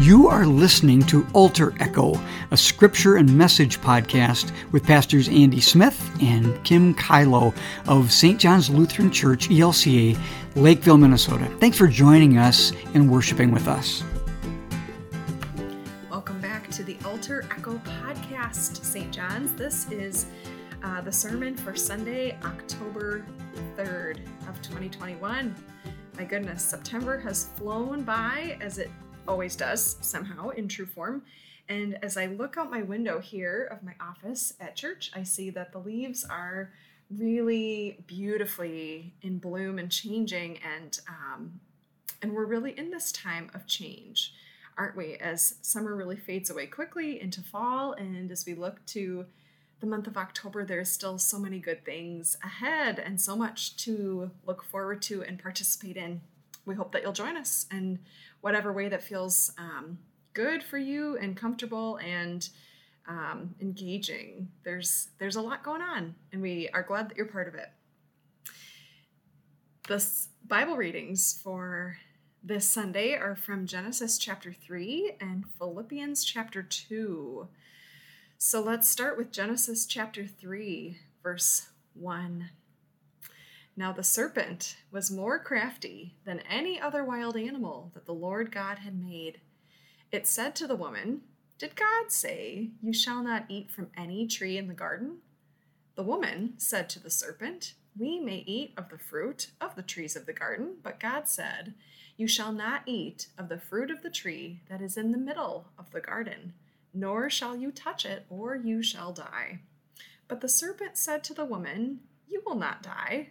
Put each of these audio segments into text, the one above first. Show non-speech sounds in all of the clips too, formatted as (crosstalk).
You are listening to Altar Echo, a scripture and message podcast with Pastors Andy Smith and Kim Kylo of St. John's Lutheran Church, ELCA, Lakeville, Minnesota. Thanks for joining us and worshiping with us. Welcome back to the Altar Echo podcast, St. John's. This is uh, the sermon for Sunday, October 3rd of 2021. My goodness, September has flown by as it always does somehow in true form. And as I look out my window here of my office at church, I see that the leaves are really beautifully in bloom and changing, and um, and we're really in this time of change, aren't we? As summer really fades away quickly into fall, and as we look to the month of October, there's still so many good things ahead and so much to look forward to and participate in. We hope that you'll join us and whatever way that feels um, good for you and comfortable and um, engaging. There's there's a lot going on, and we are glad that you're part of it. The Bible readings for this Sunday are from Genesis chapter 3 and Philippians chapter 2. So let's start with Genesis chapter 3, verse 1. Now the serpent was more crafty than any other wild animal that the Lord God had made. It said to the woman, Did God say, You shall not eat from any tree in the garden? The woman said to the serpent, We may eat of the fruit of the trees of the garden, but God said, You shall not eat of the fruit of the tree that is in the middle of the garden, nor shall you touch it, or you shall die. But the serpent said to the woman, You will not die.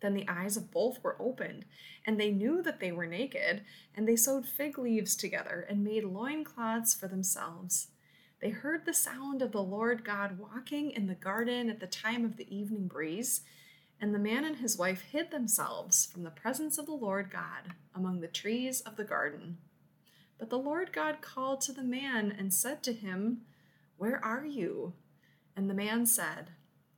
Then the eyes of both were opened, and they knew that they were naked, and they sewed fig leaves together and made loincloths for themselves. They heard the sound of the Lord God walking in the garden at the time of the evening breeze, and the man and his wife hid themselves from the presence of the Lord God among the trees of the garden. But the Lord God called to the man and said to him, Where are you? And the man said,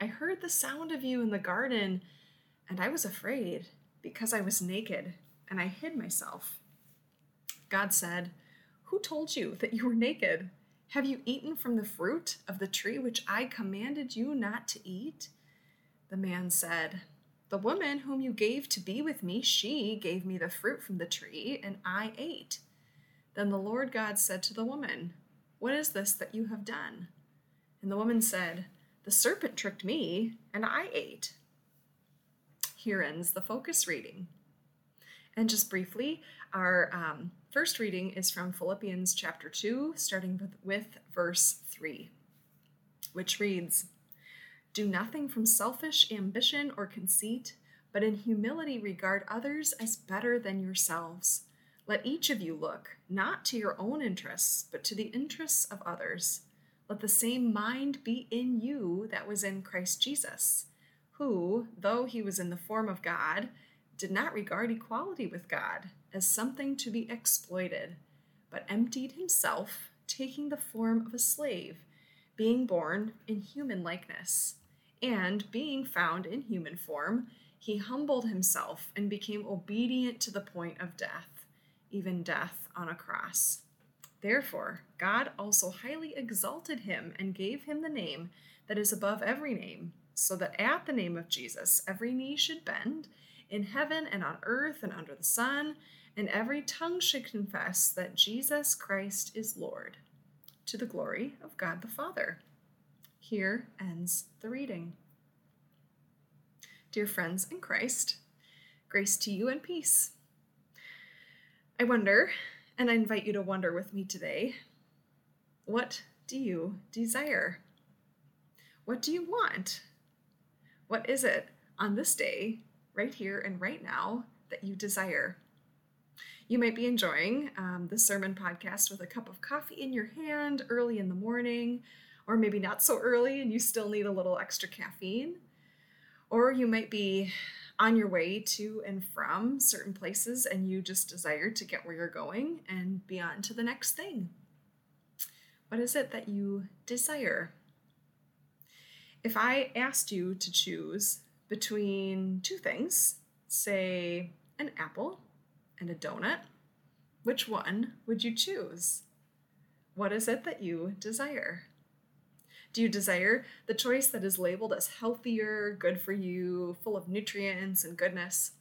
I heard the sound of you in the garden and I was afraid because I was naked and I hid myself. God said, Who told you that you were naked? Have you eaten from the fruit of the tree which I commanded you not to eat? The man said, The woman whom you gave to be with me, she gave me the fruit from the tree, and I ate. Then the Lord God said to the woman, What is this that you have done? And the woman said, The serpent tricked me, and I ate. Here ends the focus reading. And just briefly, our um, first reading is from Philippians chapter 2, starting with, with verse 3, which reads Do nothing from selfish ambition or conceit, but in humility regard others as better than yourselves. Let each of you look not to your own interests, but to the interests of others. Let the same mind be in you that was in Christ Jesus who, though he was in the form of God, did not regard equality with God as something to be exploited, but emptied himself, taking the form of a slave, being born in human likeness. And being found in human form, he humbled himself and became obedient to the point of death, even death on a cross. Therefore, God also highly exalted him and gave him the name that is above every name so that at the name of Jesus every knee should bend in heaven and on earth and under the sun, and every tongue should confess that Jesus Christ is Lord, to the glory of God the Father. Here ends the reading. Dear friends in Christ, grace to you and peace. I wonder, and I invite you to wonder with me today what do you desire? What do you want? What is it on this day, right here and right now, that you desire? You might be enjoying um, the sermon podcast with a cup of coffee in your hand early in the morning, or maybe not so early and you still need a little extra caffeine. Or you might be on your way to and from certain places and you just desire to get where you're going and be on to the next thing. What is it that you desire? If I asked you to choose between two things, say an apple and a donut, which one would you choose? What is it that you desire? Do you desire the choice that is labeled as healthier, good for you, full of nutrients and goodness?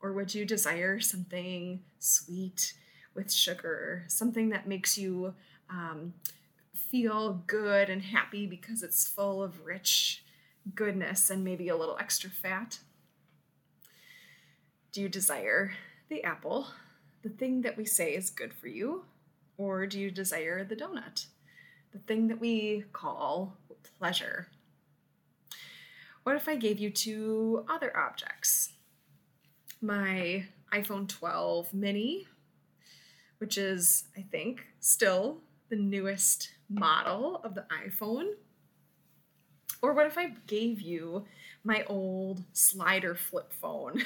Or would you desire something sweet with sugar, something that makes you um, feel good and happy because it's full of rich goodness and maybe a little extra fat? Do you desire the apple, the thing that we say is good for you? Or do you desire the donut, the thing that we call pleasure? What if I gave you two other objects? My iPhone 12 mini, which is, I think, still the newest model of the iPhone. Or what if I gave you my old slider flip phone?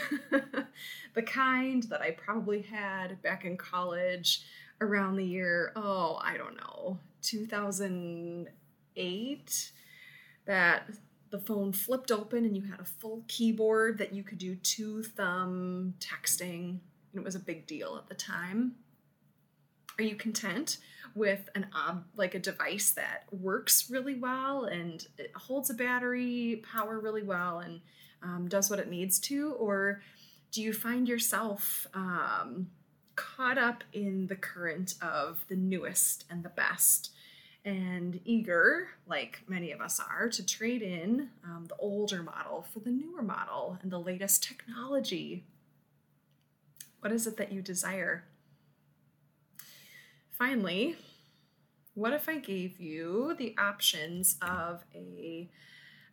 (laughs) the kind that I probably had back in college around the year, oh, I don't know, 2008, that the phone flipped open and you had a full keyboard that you could do two thumb texting. And it was a big deal at the time. Are you content with an ob like a device that works really well and it holds a battery power really well and um, does what it needs to, or do you find yourself um, caught up in the current of the newest and the best? and eager, like many of us are, to trade in um, the older model for the newer model and the latest technology. What is it that you desire? Finally, what if I gave you the options of a,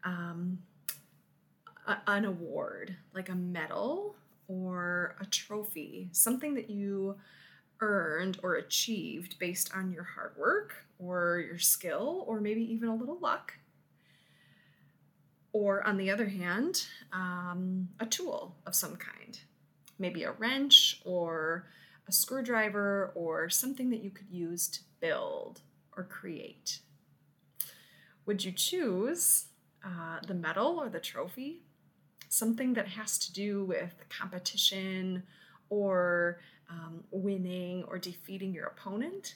um, a an award, like a medal or a trophy, something that you earned or achieved based on your hard work or your skill or maybe even a little luck. Or on the other hand, um, a tool of some kind, maybe a wrench or a screwdriver or something that you could use to build or create. Would you choose uh, the medal or the trophy? Something that has to do with competition or um, winning or defeating your opponent?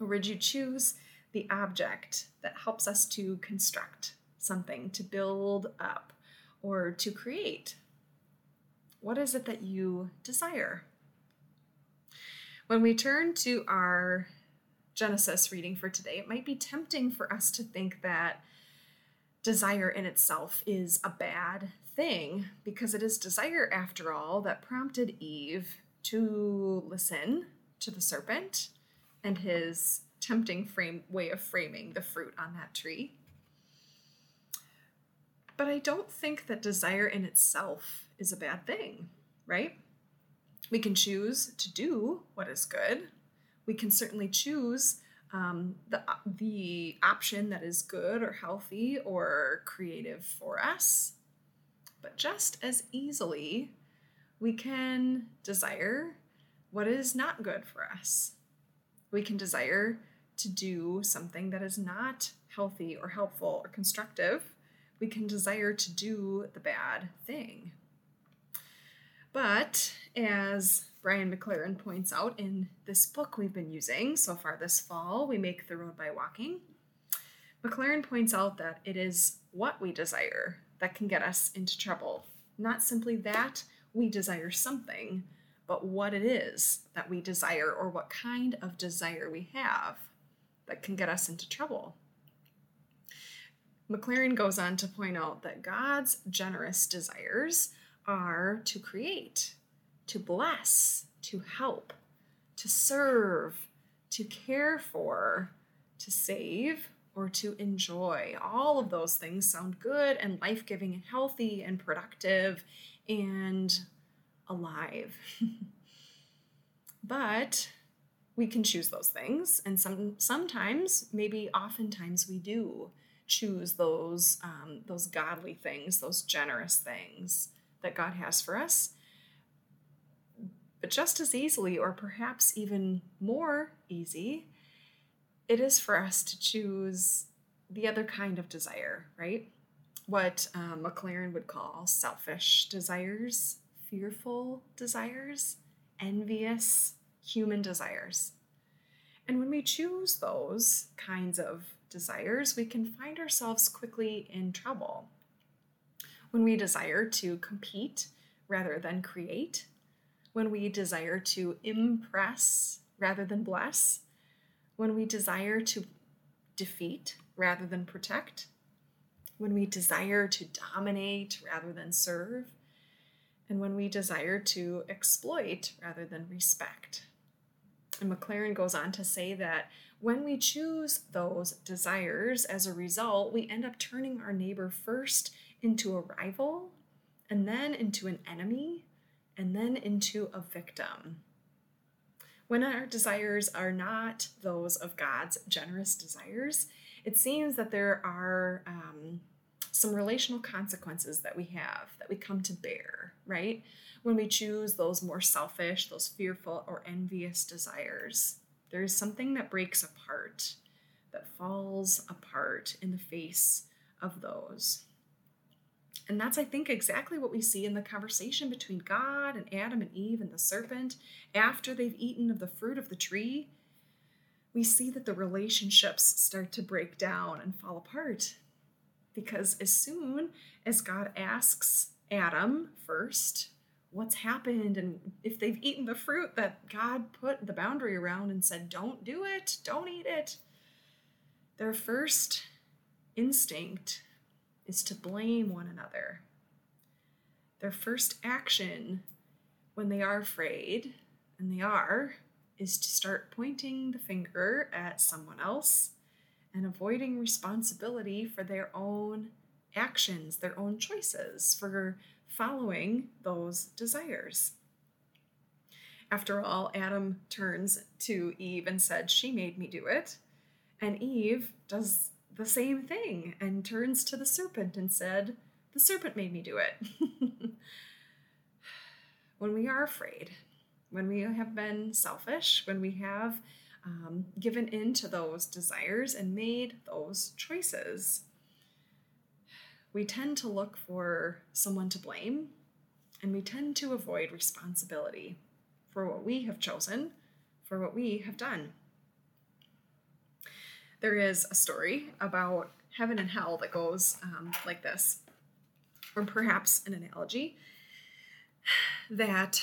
Or would you choose the object that helps us to construct something, to build up, or to create? What is it that you desire? When we turn to our Genesis reading for today, it might be tempting for us to think that desire in itself is a bad thing because it is desire, after all, that prompted Eve to listen to the serpent and his tempting frame way of framing the fruit on that tree. But I don't think that desire in itself is a bad thing, right? We can choose to do what is good. We can certainly choose um, the, the option that is good or healthy or creative for us. But just as easily, we can desire what is not good for us. We can desire to do something that is not healthy or helpful or constructive. We can desire to do the bad thing. But as Brian McLaren points out in this book we've been using so far this fall, We Make the Road by Walking, McLaren points out that it is what we desire that can get us into trouble, not simply that we desire something, but what it is that we desire or what kind of desire we have that can get us into trouble. McLaren goes on to point out that God's generous desires are to create, to bless, to help, to serve, to care for, to save, or to enjoy. All of those things sound good and life giving and healthy and productive and alive. (laughs) But we can choose those things, and some sometimes, maybe oftentimes, we do choose those um, those godly things, those generous things that God has for us. But just as easily, or perhaps even more easy, it is for us to choose the other kind of desire, right? What um, McLaren would call selfish desires, fearful desires, envious human desires. And when we choose those kinds of desires, we can find ourselves quickly in trouble. When we desire to compete rather than create, when we desire to impress rather than bless, when we desire to defeat rather than protect, when we desire to dominate rather than serve, and when we desire to exploit rather than respect. And McLaren goes on to say that when we choose those desires, as a result, we end up turning our neighbor first into a rival, and then into an enemy, and then into a victim. When our desires are not those of God's generous desires, it seems that there are um, some relational consequences that we have that we come to bear, right? When we choose those more selfish, those fearful, or envious desires, there is something that breaks apart, that falls apart in the face of those. And that's, I think, exactly what we see in the conversation between God and Adam and Eve and the serpent after they've eaten of the fruit of the tree. We see that the relationships start to break down and fall apart. Because as soon as God asks Adam first, what's happened and if they've eaten the fruit that God put the boundary around and said, don't do it, don't eat it, their first instinct is to blame one another. Their first action when they are afraid, and they are, is to start pointing the finger at someone else and avoiding responsibility for their own actions, their own choices, for following those desires. After all, Adam turns to Eve and said, She made me do it. And Eve does the same thing and turns to the serpent and said, The serpent made me do it. (laughs) when we are afraid, when we have been selfish, when we have um, given in to those desires and made those choices, we tend to look for someone to blame and we tend to avoid responsibility for what we have chosen, for what we have done there is a story about heaven and hell that goes um, like this, or perhaps an analogy that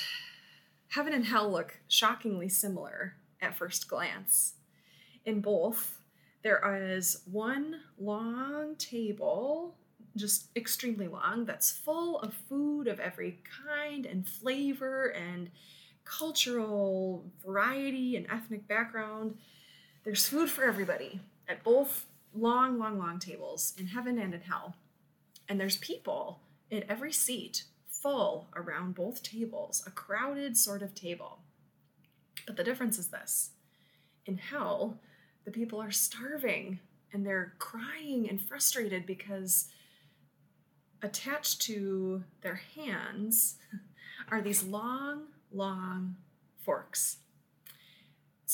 heaven and hell look shockingly similar at first glance. In both, there is one long table, just extremely long, that's full of food of every kind and flavor and cultural variety and ethnic background there's food for everybody at both long, long, long tables in heaven and in hell. And there's people in every seat full around both tables, a crowded sort of table. But the difference is this in hell, the people are starving and they're crying and frustrated because attached to their hands (laughs) are these long, long forks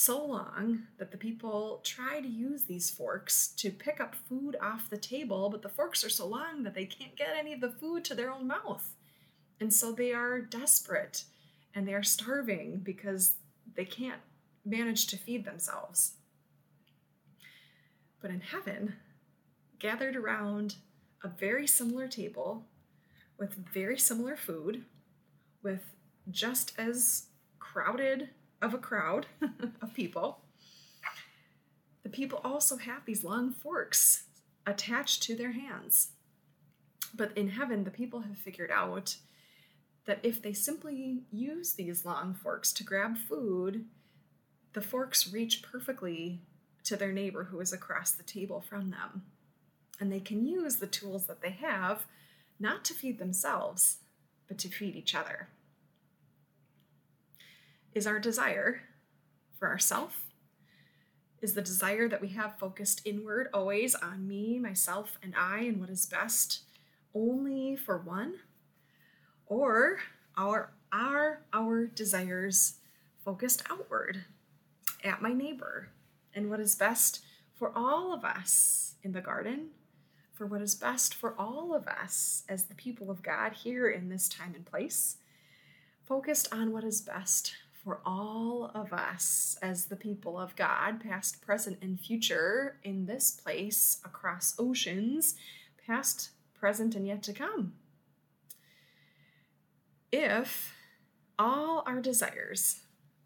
so long that the people try to use these forks to pick up food off the table, but the forks are so long that they can't get any of the food to their own mouth. And so they are desperate and they are starving because they can't manage to feed themselves. But in heaven, gathered around a very similar table with very similar food, with just as crowded of a crowd (laughs) of people. The people also have these long forks attached to their hands. But in heaven, the people have figured out that if they simply use these long forks to grab food, the forks reach perfectly to their neighbor who is across the table from them. And they can use the tools that they have not to feed themselves, but to feed each other. Is our desire for ourself? Is the desire that we have focused inward always on me, myself, and I, and what is best only for one? Or are, are our desires focused outward at my neighbor and what is best for all of us in the garden, for what is best for all of us as the people of God here in this time and place, focused on what is best for all of us as the people of God, past, present, and future, in this place across oceans, past, present, and yet to come. If all our desires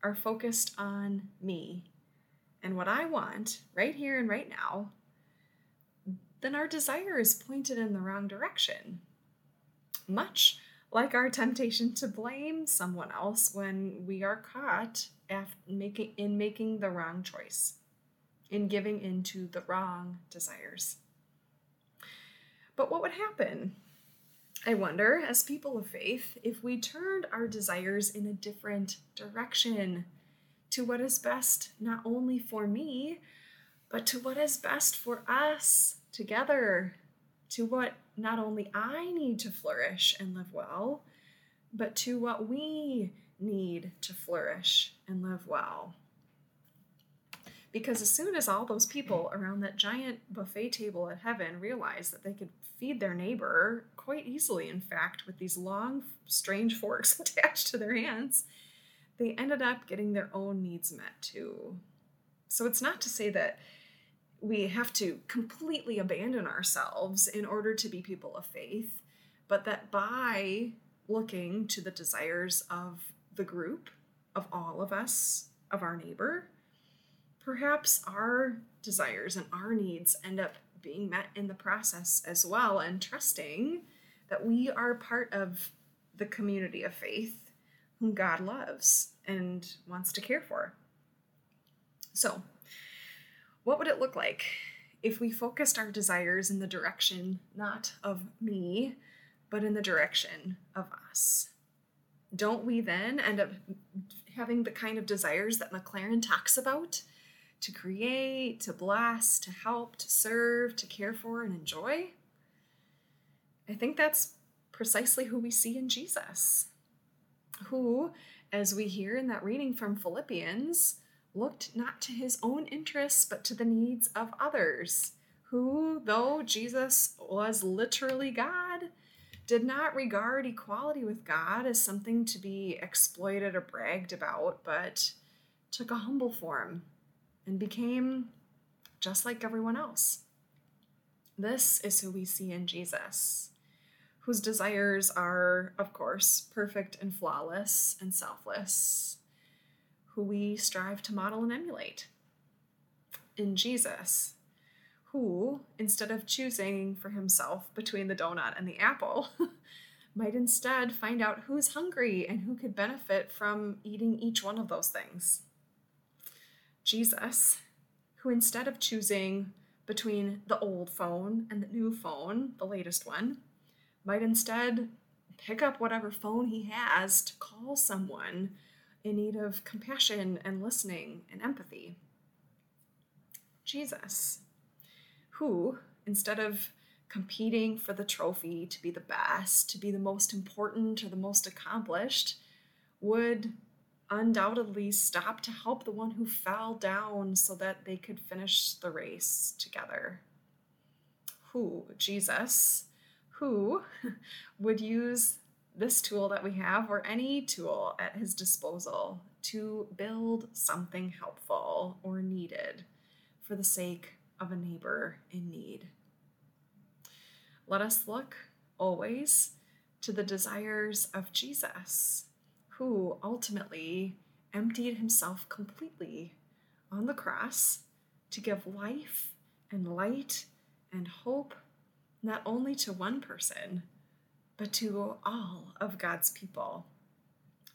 are focused on me and what I want right here and right now, then our desire is pointed in the wrong direction. Much like our temptation to blame someone else when we are caught making, in making the wrong choice, in giving into the wrong desires. But what would happen, I wonder, as people of faith, if we turned our desires in a different direction to what is best not only for me, but to what is best for us together, to what not only I need to flourish and live well, but to what we need to flourish and live well. Because as soon as all those people around that giant buffet table at heaven realized that they could feed their neighbor quite easily, in fact, with these long, strange forks (laughs) attached to their hands, they ended up getting their own needs met too. So it's not to say that we have to completely abandon ourselves in order to be people of faith, but that by looking to the desires of the group, of all of us, of our neighbor, perhaps our desires and our needs end up being met in the process as well, and trusting that we are part of the community of faith whom God loves and wants to care for. So, what would it look like if we focused our desires in the direction not of me, but in the direction of us? Don't we then end up having the kind of desires that McLaren talks about to create, to bless, to help, to serve, to care for, and enjoy? I think that's precisely who we see in Jesus, who, as we hear in that reading from Philippians, looked not to his own interests, but to the needs of others, who, though Jesus was literally God, did not regard equality with God as something to be exploited or bragged about, but took a humble form and became just like everyone else. This is who we see in Jesus, whose desires are, of course, perfect and flawless and selfless, who we strive to model and emulate. In Jesus, who, instead of choosing for himself between the donut and the apple, (laughs) might instead find out who's hungry and who could benefit from eating each one of those things. Jesus, who instead of choosing between the old phone and the new phone, the latest one, might instead pick up whatever phone he has to call someone in need of compassion and listening and empathy. Jesus, who, instead of competing for the trophy to be the best, to be the most important or the most accomplished, would undoubtedly stop to help the one who fell down so that they could finish the race together. Who, Jesus, who (laughs) would use this tool that we have or any tool at his disposal to build something helpful or needed for the sake of a neighbor in need. Let us look always to the desires of Jesus, who ultimately emptied himself completely on the cross to give life and light and hope not only to one person but to all of God's people,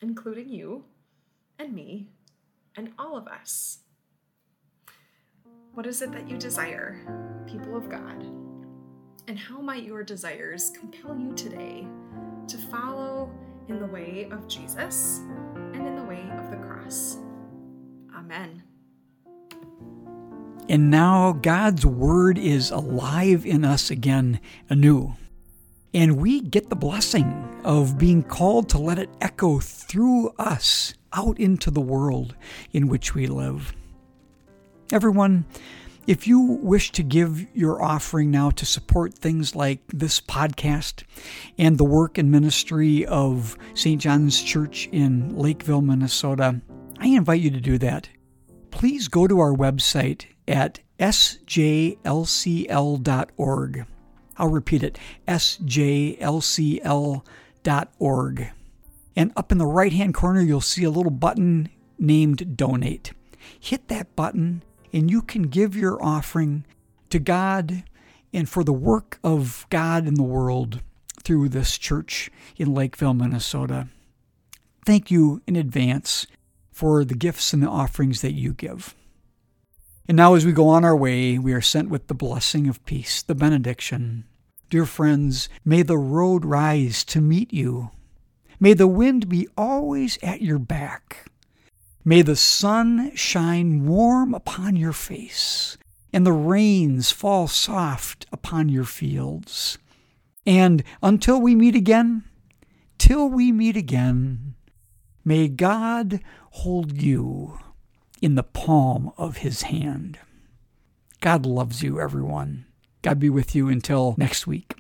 including you and me and all of us. What is it that you desire, people of God? And how might your desires compel you today to follow in the way of Jesus and in the way of the cross? Amen. And now God's Word is alive in us again anew. And we get the blessing of being called to let it echo through us out into the world in which we live. Everyone, if you wish to give your offering now to support things like this podcast and the work and ministry of St. John's Church in Lakeville, Minnesota, I invite you to do that. Please go to our website at sjlcl.org. I'll repeat it sjlcl.org. And up in the right hand corner, you'll see a little button named Donate. Hit that button, and you can give your offering to God and for the work of God in the world through this church in Lakeville, Minnesota. Thank you in advance for the gifts and the offerings that you give. And now, as we go on our way, we are sent with the blessing of peace, the benediction. Dear friends, may the road rise to meet you. May the wind be always at your back. May the sun shine warm upon your face, and the rains fall soft upon your fields. And until we meet again, till we meet again, may God hold you in the palm of his hand. God loves you, everyone. God be with you until next week.